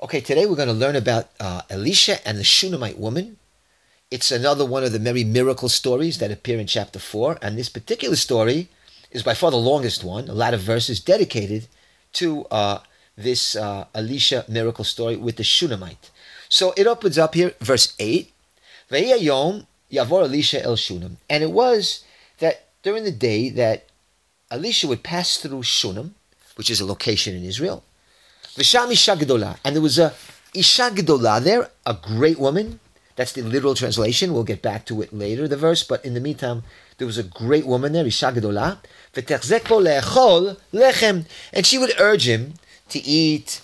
Okay, today we're going to learn about uh, Elisha and the Shunammite woman. It's another one of the many miracle stories that appear in chapter 4, and this particular story is by far the longest one, a lot of verses dedicated to uh, this uh, Elisha miracle story with the Shunammite. So it opens up here, verse 8. Yom Yavor Elisha El Shunam. And it was that during the day that Elisha would pass through Shunam, which is a location in Israel. Visham Isha. And there was a Isha Gedolah there, a great woman. That's the literal translation. We'll get back to it later, the verse. But in the meantime, there was a great woman there, Isha Gedolah. lechem. And she would urge him to eat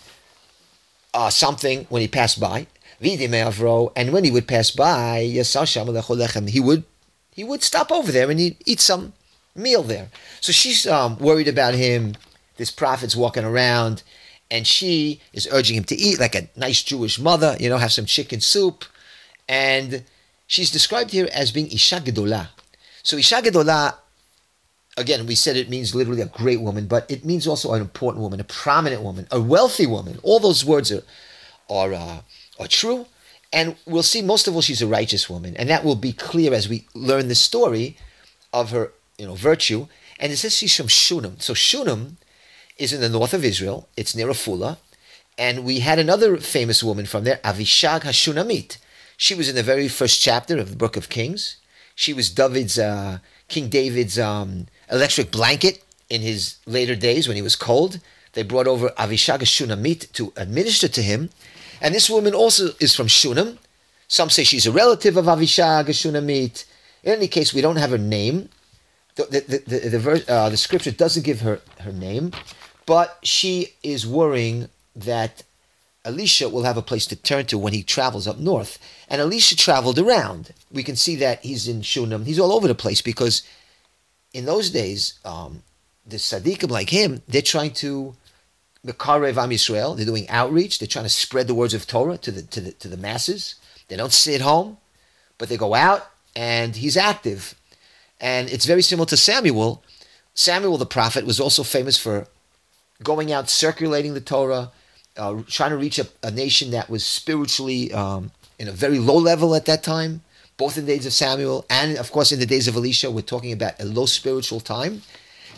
uh, something when he passed by. And when he would pass by, he would he would stop over there and he'd eat some meal there. So she's um, worried about him. This prophet's walking around, and she is urging him to eat like a nice Jewish mother, you know, have some chicken soup. And she's described here as being Isha Gedolah. So Isha Gedolah, again, we said it means literally a great woman, but it means also an important woman, a prominent woman, a wealthy woman. All those words are are uh, are true. And we'll see most of all she's a righteous woman. And that will be clear as we learn the story of her you know, virtue. And it says she's from Shunem. So Shunem is in the north of Israel. It's near Afula. And we had another famous woman from there, Avishag Hashunamit. She was in the very first chapter of the Book of Kings. She was David's, uh, King David's um, electric blanket in his later days when he was cold. They brought over Avishag Hashunamit to administer to him. And this woman also is from Shunam. Some say she's a relative of Avishag Shunamit. In any case, we don't have her name. The, the, the, the, verse, uh, the scripture doesn't give her her name, but she is worrying that Elisha will have a place to turn to when he travels up north. And Elisha traveled around. We can see that he's in Shunem. He's all over the place because in those days, um, the Sadiqim like him, they're trying to Mekarev Am Yisrael. They're doing outreach. They're trying to spread the words of Torah to the, to the, to the masses. They don't sit home, but they go out and he's active. And it's very similar to Samuel. Samuel the prophet was also famous for going out, circulating the Torah, uh, trying to reach a, a, nation that was spiritually um, in a very low level at that time, both in the days of Samuel and, of course, in the days of Elisha. We're talking about a low spiritual time.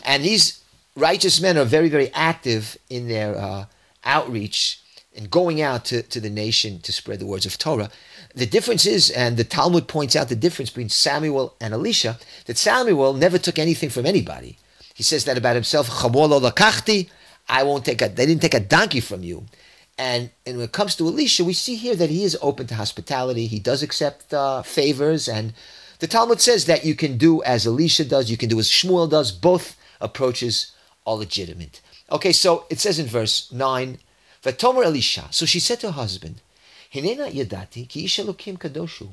And these righteous men are very, very active in their uh, outreach and going out to, to the nation to spread the words of Torah. The difference is, and the Talmud points out the difference between Samuel and Elisha, that Samuel never took anything from anybody. He says that about himself, I won't take a, they didn't take a donkey from you. And, and when it comes to Elisha, we see here that he is open to hospitality. He does accept uh, favors. And the Talmud says that you can do as Elisha does, you can do as Shmuel does. Both approaches are legitimate. Okay, so it says in verse 9, Vatomer Elisha. So she said to her husband, Hinena yadati ki kadoshu.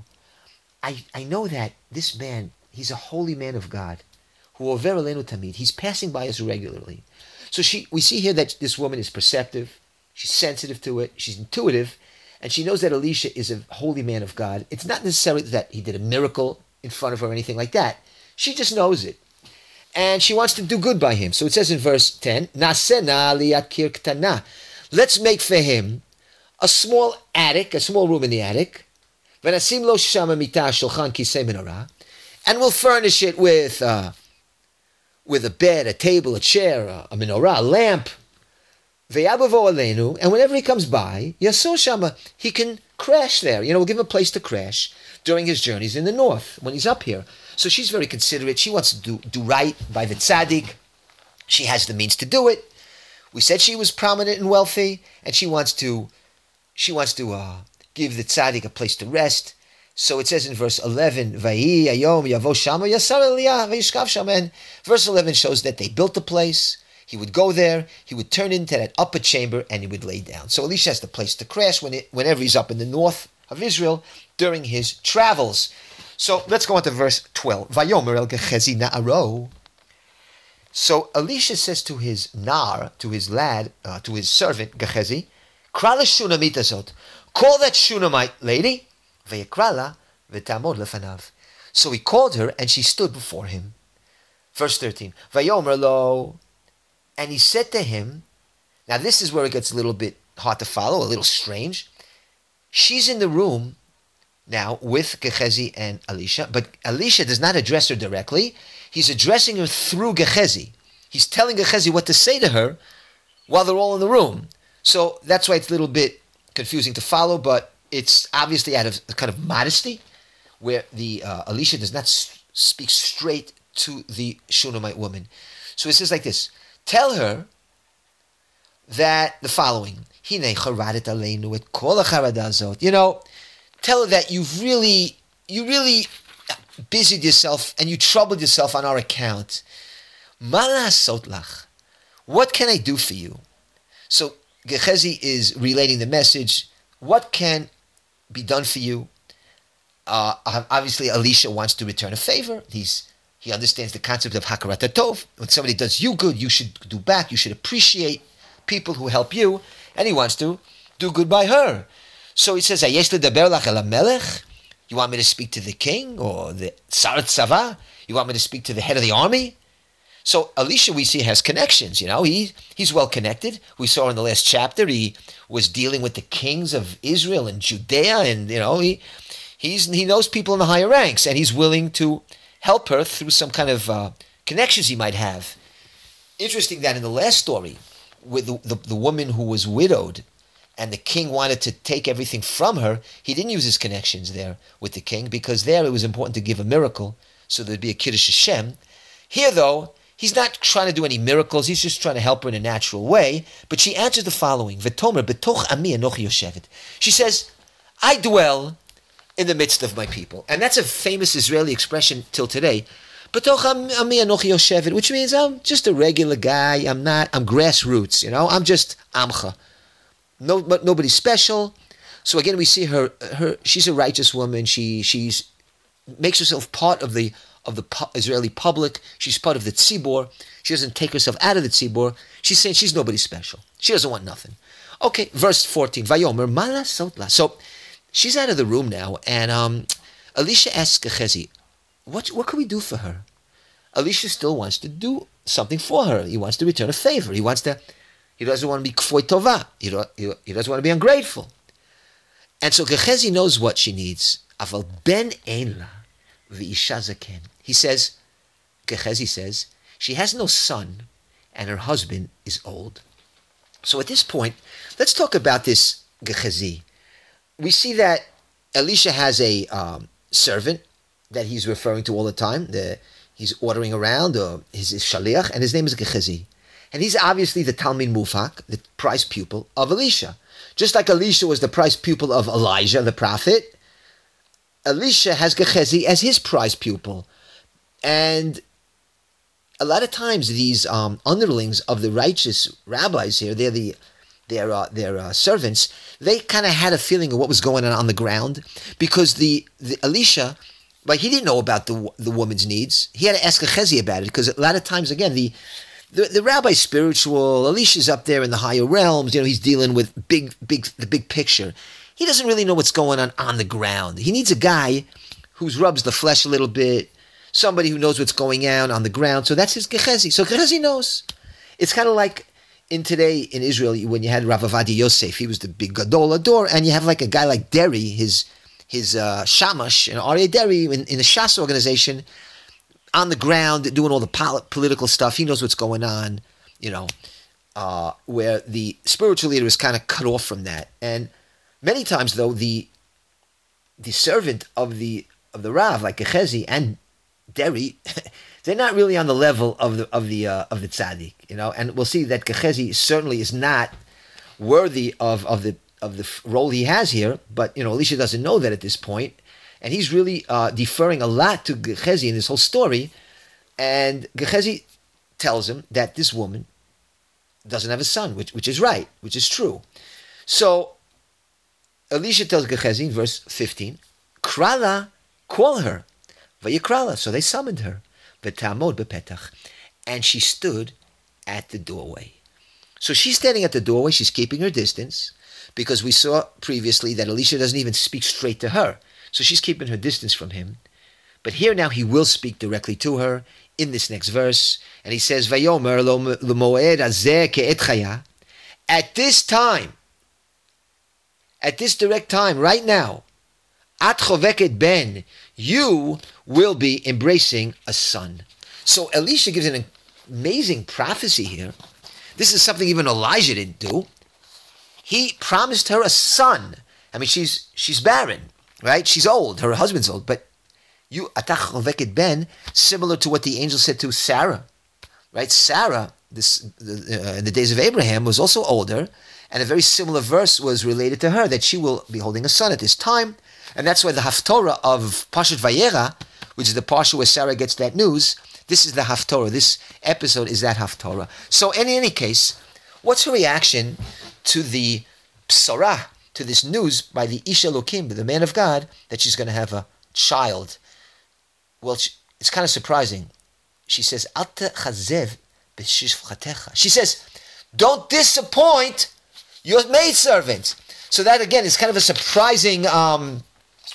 I, I know that this man, he's a holy man of God, who tamid. He's passing by us regularly. So she, we see here that this woman is perceptive, she's sensitive to it, she's intuitive, and she knows that Elisha is a holy man of God. It's not necessarily that he did a miracle in front of her or anything like that. She just knows it and she wants to do good by him. So it says in verse 10, Nasena Let's make for him a small attic, a small room in the attic. And we'll furnish it with, uh, with a bed, a table, a chair, a, menorah, a lamp. And whenever he comes by, he can crash there. You know, we'll give him a place to crash during his journeys in the north when he's up here. So she's very considerate. She wants to do, do right by the tzaddik. She has the means to do it. We said she was prominent and wealthy, and she wants to she wants to uh, give the tzaddik a place to rest. So it says in verse 11, Vayi ayom yavo shama yasar. And verse 11 shows that they built the place. He would go there, he would turn into that upper chamber, and he would lay down. So Elisha has the place to crash when it, whenever he's up in the north of Israel during his travels. So let's go on to verse 12. Vayomer el Gechezi na'aro. So Elisha says to his nar, to his lad, uh, to his servant Gechezi. Call that Shunammite lady. Vayakrala v'tamod lefanav. So he called her, and she stood before him. Verse 13. Vayomer lo. And he said to him, now this is where it gets a little bit hard to follow, a little strange. She's in the room now with Gehazi and Elisha, but Elisha does not address her directly. He's addressing her through Gehazi. He's telling Gehazi what to say to her while they're all in the room. So that's why it's a little bit confusing to follow, but it's obviously out of a kind of modesty, where the uh, does not speak straight to the Shunammite woman. So it says like this: Tell her that the following. You know, tell her that you've really, you really busied yourself and you troubled yourself on our account. What can I do for you? So Gehazi is relating the message. What can be done for you? Uh, obviously, Elisha wants to return a favor. He's he understands the concept of hakarat tov. When somebody does you good, you should do back. You should appreciate people who help you, and he wants to do good by her. So he says, You want me to speak to the king or the Tsar Tzava? You want me to speak to the head of the army? So Elisha, we see, has connections. You know, he he's well connected. We saw in the last chapter he was dealing with the kings of Israel and Judea, and you know he he's he knows people in the higher ranks, and he's willing to help her through some kind of uh, connections he might have. Interesting that in the last story, with the, the, the woman who was widowed, and the king wanted to take everything from her, he didn't use his connections there with the king because there it was important to give a miracle so there'd be a Kiddush Hashem. Here, though, he's not trying to do any miracles, he's just trying to help her in a natural way. But she answers the following betoch. She says, I dwell in the midst of my people. And that's a famous Israeli expression till today. Betoch which means I'm just a regular guy, I'm not, I'm grassroots, you know, I'm just amcha no, but nobody special. So again, we see her. Her she's a righteous woman. She she's makes herself part of the of the Israeli public. She's part of the tzibor. She doesn't take herself out of the tzibor. She's saying she's nobody special. She doesn't want nothing. Okay, verse fourteen. Vayomer mala sotla. So she's out of the room now, and um, asks Gehazi, "What what can we do for her?" Elisha still wants to do something for her. He wants to return a favor. He wants to he doesn't want to be kfoy tova. He, he, doesn't want to be ungrateful. And so Gehazi knows what she needs. Aval ben ein v'isha He says, Gehazi says, she has no son and her husband is old. So at this point, let's talk about this Gehazi. We see that Elisha has a um, servant that he's referring to all the time. The, he's ordering around, or his, shaliach, and his name is Gehazi. And he's obviously the Talmud Mufak, the prize pupil of Elisha. Just like Elisha was the prize pupil of Elijah, the prophet, Elisha has Gehazi as his prize pupil. And a lot of times these um, underlings of the righteous rabbis here, they're the their uh, their uh, servants, they kind of had a feeling of what was going on on the ground because the, the Elisha, but he didn't know about the the woman's needs. He had to ask Gehazi about it because a lot of times, again, the the, the rabbi's spiritual. Elisha's up there in the higher realms. You know, he's dealing with big, big, the big picture. He doesn't really know what's going on on the ground. He needs a guy who rubs the flesh a little bit, somebody who knows what's going on on the ground. So that's his Gehazi. So Gehazi knows. It's kind of like in today in Israel when you had Rav Ovadia Yosef, he was the big Gadol Ador, and you have like a guy like Deri, his his uh, Shamash, and Aryeh Deri in, in the Shas organization on the ground doing all the pol- political stuff. He knows what's going on, you know, uh, where the spiritual leader is kind of cut off from that. And many times, though, the the servant of the of the Rav, like Gehazi and Deri, they're not really on the level of the of the uh, of the tzaddik, you know. And we'll see that Gehazi certainly is not worthy of of the of the role he has here. But you know, Elisha doesn't know that at this point, and he's really uh, deferring a lot to Gehazi in this whole story. And Gehazi tells him that this woman doesn't have a son, which, which is right, which is true. So Elisha tells Gehazi in verse 15, Krala, call her. Vayikrala. So they summoned her. Betamod bepetach. And she stood at the doorway. So she's standing at the doorway, she's keeping her distance, because we saw previously that Elisha doesn't even speak straight to her. So she's keeping her distance from him. But here now he will speak directly to her in this next verse. And he says, Vayomer lo moed azeh ke'et At this time, at this direct time, right now, at choveket ben, you will be embracing a son. So Elisha gives an amazing prophecy here. This is something even Elijah didn't do. He promised her a son. I mean, she's she's barren, right? She's old. Her husband's old, but you atach choveket ben, similar to what the angel said to Sarah, right? Sarah, this uh, in the days of Abraham, was also older, and a very similar verse was related to her that she will be holding a son at this time, and that's why the Haftorah of Parshat Vayera, which is the parsha where Sarah gets that news, this is the Haftorah. This episode is that Haftorah. So, in any case, what's her reaction to the psara, to this news by the Isha Lokim, the man of God, that she's going to have a child? Well, it's kind of surprising. She says, She says, don't disappoint your maidservant. So that again is kind of a surprising um,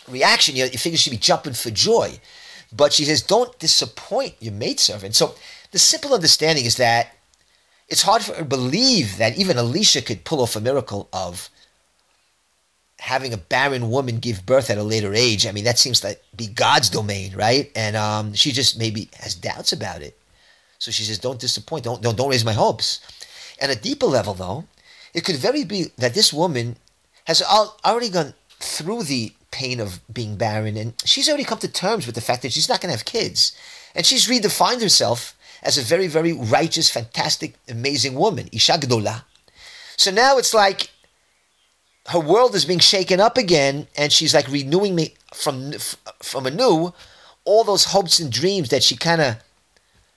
reaction. You, you figure she'd be jumping for joy. But she says, don't disappoint your maidservant. So the simple understanding is that it's hard for her to believe that even Elisha could pull off a miracle of having a barren woman give birth at a later age. I mean, that seems to be God's domain, right? And um, she just maybe has doubts about it. So she says, don't disappoint, don't, don't, don't raise my hopes. At a deeper level, though, it could very be that this woman has already gone through the pain of being barren, and she's already come to terms with the fact that she's not going to have kids. And she's redefined herself as a very, very righteous, fantastic, amazing woman, Isha Gdola. So now it's like her world is being shaken up again, and she's like renewing me from from anew. All those hopes and dreams that she kind of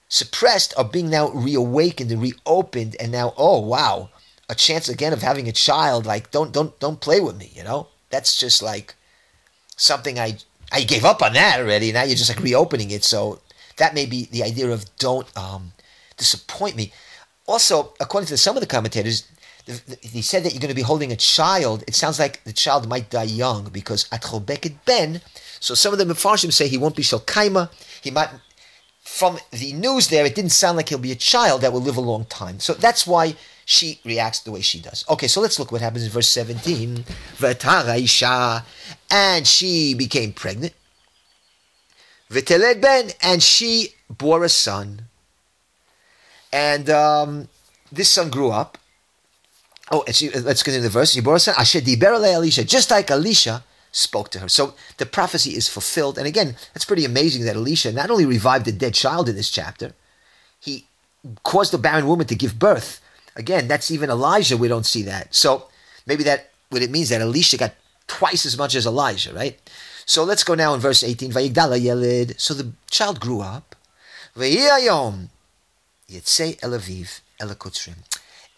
suppressed are being now reawakened and reopened, and now, oh wow, a chance again of having a child. Like, don't don't don't play with me, you know. That's just like something I I gave up on that already. Now you're just like reopening it. So that may be the idea of don't um, disappoint me. Also, according to some of the commentators, he said that you're going to be holding a child. It sounds like the child might die young because at chobeket ben. So some of the Mefarshim say he won't be shalkaima. He might. From the news there, it didn't sound like he'll be a child that will live a long time. So that's why she reacts the way she does. Okay, so let's look what happens in verse 17. And she became pregnant. V'teled ben, and she bore a son. And um, this son grew up. Oh, and she, let's get into the verse. She bore a son. Asher diber Elisha, just like Elisha spoke to her. So the prophecy is fulfilled. And again, it's pretty amazing that Elisha not only revived a dead child in this chapter, he caused a barren woman to give birth. Again, that's even Elijah. We don't see that. So maybe that what it means that Elisha got twice as much as Elijah, right? So let's go now in verse 18. Vayigdala yelid. So the child grew up.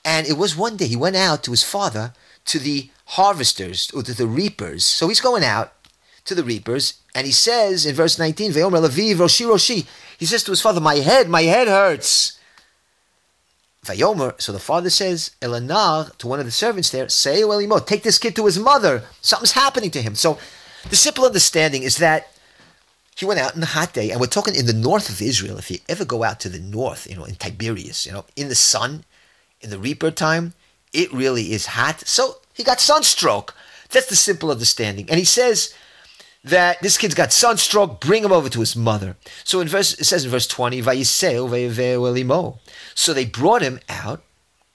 And it was one day he went out to his father to the harvesters or to the reapers. So he's going out to the reapers, and he says in verse 19, Ve'omer elaviv roshi roshi. He says to his father, My head, my head hurts. Vayomer, so the father says, Elanar, to one of the servants there, say Elimo, take this kid to his mother. Something's happening to him. So the simple understanding is that he went out in the hot day, and we're talking in the north of Israel. If you ever go out to the north, you know, in Tiberias, you know, in the sun, in the reaper time, it really is hot. So he got sunstroke. That's the simple understanding. And he says, that this kid's got sunstroke, bring him over to his mother. So in verse it says in verse 20, So they brought him out,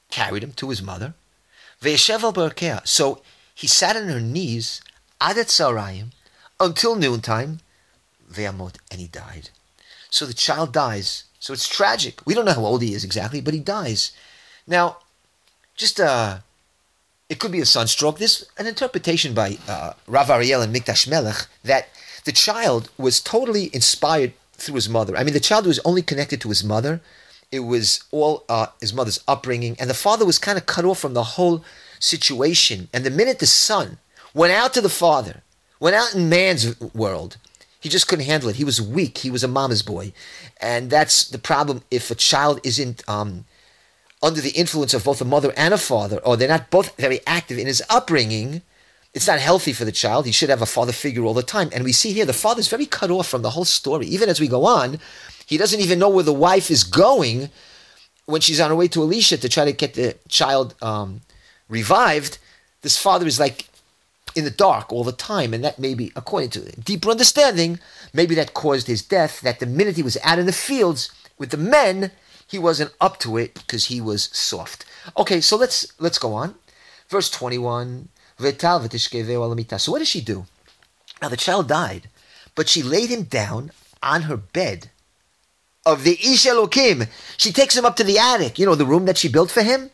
carried him to his mother. So he sat on her knees sarayim until noontime, ve'amot, and he died. So the child dies. So it's tragic. We don't know how old he is exactly, but he dies. Now, just uh, it could be a sunstroke. There's an interpretation by uh, Rav Ariel and Mikdash Melech that the child was totally inspired through his mother. I mean, the child was only connected to his mother. It was all uh, his mother's upbringing, and the father was kind of cut off from the whole situation. And the minute the son went out to the father, went out in man's world, he just couldn't handle it. He was weak. He was a mama's boy, and that's the problem. If a child isn't um, under the influence of both a mother and a father, or they're not both very active in his upbringing, it's not healthy for the child. He should have a father figure all the time. And we see here the father's very cut off from the whole story. Even as we go on, he doesn't even know where the wife is going when she's on her way to Elisha to try to get the child um, revived. This father is like in the dark all the time, and that maybe, according to deeper understanding, maybe that caused his death. That the minute he was out in the fields with the men, he wasn't up to it because he was soft. Okay, so let's let's go on. Verse twenty-one. So what does she do? Now the child died, but she laid him down on her bed of the Ish. She takes him up to the attic, you know, the room that she built for him,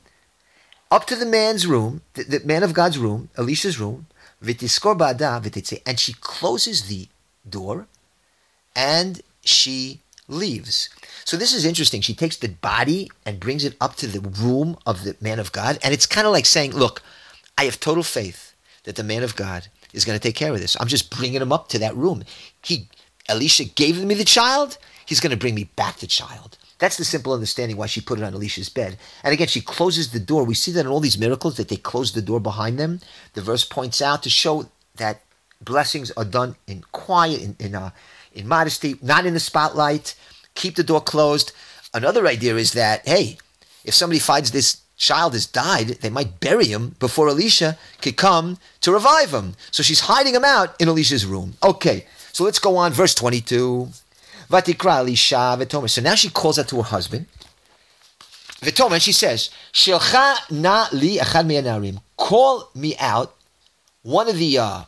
up to the man's room, the, the man of God's room, Elisha's room, and she closes the door and she leaves. So this is interesting. She takes the body and brings it up to the room of the man of God. And it's kind of like saying, look, I have total faith that the man of God is going to take care of this. I'm just bringing him up to that room. He, Elisha gave me the child. He's going to bring me back the child. That's the simple understanding why she put it on Elisha's bed. And again, she closes the door. We see that in all these miracles that they close the door behind them. The verse points out to show that blessings are done in quiet, in in, uh, in modesty, not in the spotlight. Keep the door closed. Another idea is that hey, if somebody finds this child has died, they might bury him before Elisha could come to revive him. So she's hiding him out in Elisha's room. Okay, so let's go on. Verse twenty-two. Vatikra Elisha v'tomer. So now she calls out to her husband. V'tomer, she says, Shelcha na li. Call me out, one of the uh,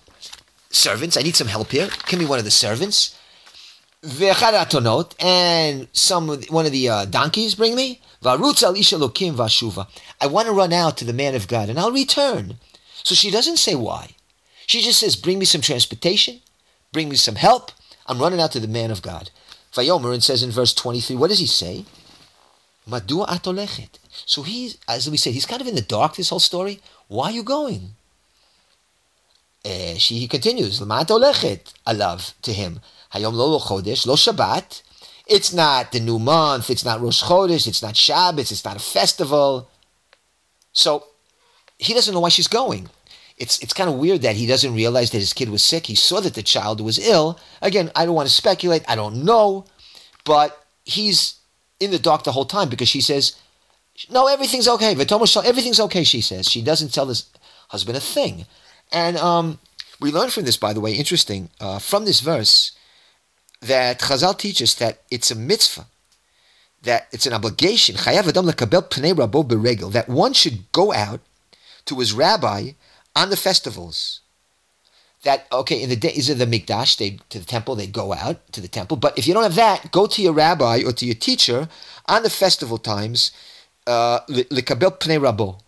servants. I need some help here. Give me one of the servants. V'echad atonot, and some one of the uh, donkeys bring me. V'arutz alisha lokim v'ashuva. I want to run out to the man of God, and I'll return. So she doesn't say why. She just says, bring me some transportation, bring me some help. I'm running out to the man of God. Vayomer and says in verse 23, what does he say? Madua atolechet. So he's, as we said, he's kind of in the dark, this whole story. Why are you going? Uh, she, he continues, atolechet, alav, to him. Hayom lo chodesh, lo Shabbat. It's not the new month, it's not Rosh Chodesh, it's not Shabbos, it's not a festival. So he doesn't know why she's going it's it's kind of weird that he doesn't realize that his kid was sick. He saw that the child was ill. Again, I don't want to speculate. I don't know, but he's in the dark the whole time because she says, "No, everything's okay." Everything's okay. She says she doesn't tell his husband a thing, and um, we learn from this, by the way, interesting uh, from this verse that Chazal teaches that it's a mitzvah that it's an obligation, that one should go out to his rabbi on the festivals. That okay in the days of the mikdash they to the temple they go out to the temple. But if you don't have that go to your rabbi or to your teacher on the festival times uh, likabel pnei rabo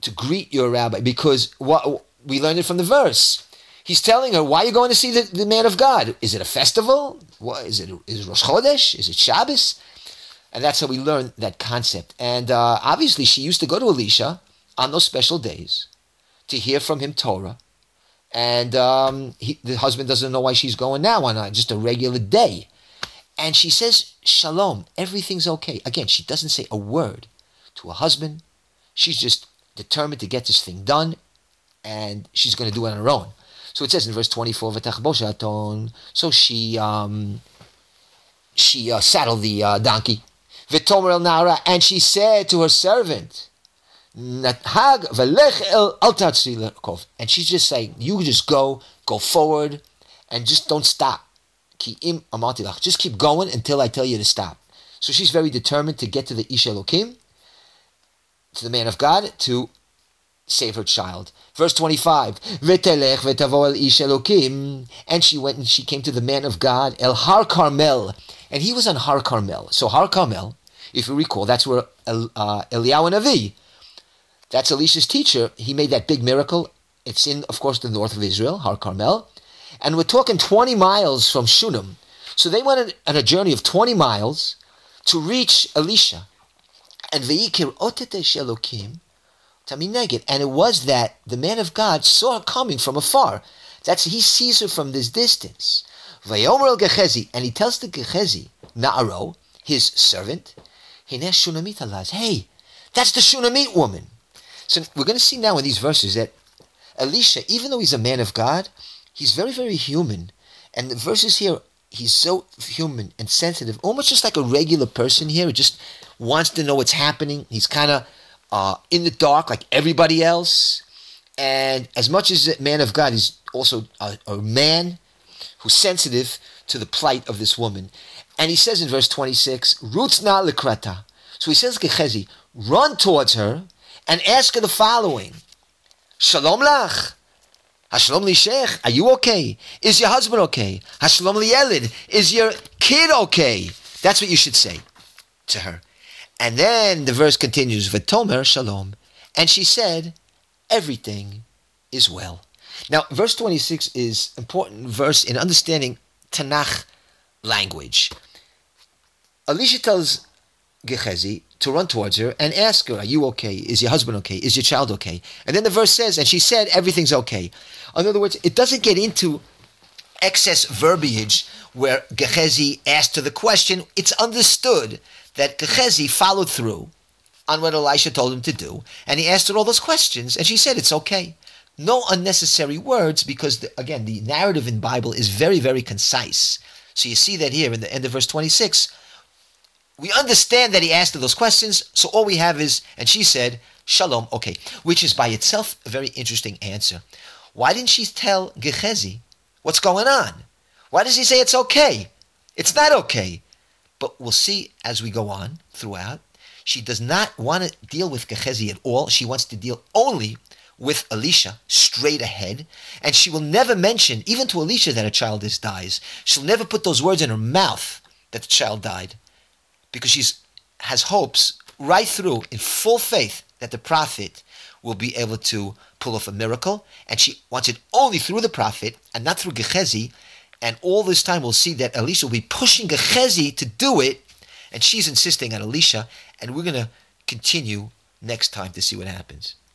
to greet your rabbi. Because what we learned it from the verse he's telling her why are you going to see the, the man of god is it a festival what is it is rosh chodesh is it shabbos and that's how we learn that concept and uh, obviously she used to go to elisha on those special days to hear from him Torah. And um, he, the husband doesn't know why she's going now on just a regular day. And she says, Shalom, everything's okay. Again, she doesn't say a word to her husband. She's just determined to get this thing done, and she's going to do it on her own. So it says in verse 24, so she um, she uh, saddled the uh, donkey. And she said to her servant, and she's just saying, you just go, go forward, and just don't stop. Just keep going until I tell you to stop. So she's very determined to get to the Ish Elokim, to the man of God, to save her child. Verse 25, and she went and she came to the man of God, El Har Carmel, and he was on Har Carmel. So Har Carmel, if you recall, that's where uh, Eliyahu Navi that's Elisha's teacher. He made that big miracle. It's in, of course, the north of Israel, Har Carmel. And we're talking 20 miles from Shunem. So they went on a journey of 20 miles to reach Elisha. And Ve'ikir otete shelokim tamineged. And it was that the man of God saw her coming from afar. That's he sees her from this distance. Vayomer el Gechezi, and he tells the Gechezi, Naaro, his servant, Hey, that's the Shunamite woman. So we're going to see now in these verses that Elisha, even though he's a man of God, he's very, very human. And the verses here, he's so human and sensitive, almost just like a regular person here. He just wants to know what's happening. He's kind of uh, in the dark like everybody else. And as much as a man of God, he's also a, a man who's sensitive to the plight of this woman. And he says in verse 26, Roots na likrata. So he says, Gechezi, run towards her and ask her the following. Shalom lach. Hashalom lishech. Are you okay? Is your husband okay? Hashalom liyelid. Is your kid okay? That's what you should say to her. And then the verse continues, V'tomer shalom. And she said, everything is well. Now, verse 26 is important verse in understanding Tanakh language. Elisha tells Gehazi to run towards her and ask her, Are you okay? Is your husband okay? Is your child okay? And then the verse says, And she said, Everything's okay. In other words, it doesn't get into excess verbiage where Gehazi asked her the question. It's understood that Gehazi followed through on what Elisha told him to do, and he asked her all those questions, and she said, It's okay. No unnecessary words, because, the, again, the narrative in Bible is very, very concise. So you see that here in the end of verse 26 we understand that he asked her those questions, so all we have is, and she said, Shalom, okay, which is by itself a very interesting answer. Why didn't she tell Gehazi what's going on? Why does he say it's okay? It's not okay. But we'll see as we go on throughout. She does not want to deal with Gehazi at all. She wants to deal only with Elisha straight ahead. And she will never mention, even to Elisha, that a child is dies. She'll never put those words in her mouth that the child died because she has hopes right through in full faith that the prophet will be able to pull off a miracle, and she wants it only through the prophet and not through Gehazi. And all this time, we'll see that Elisha will be pushing Gehazi to do it, and she's insisting on Elisha. And we're going to continue next time to see what happens.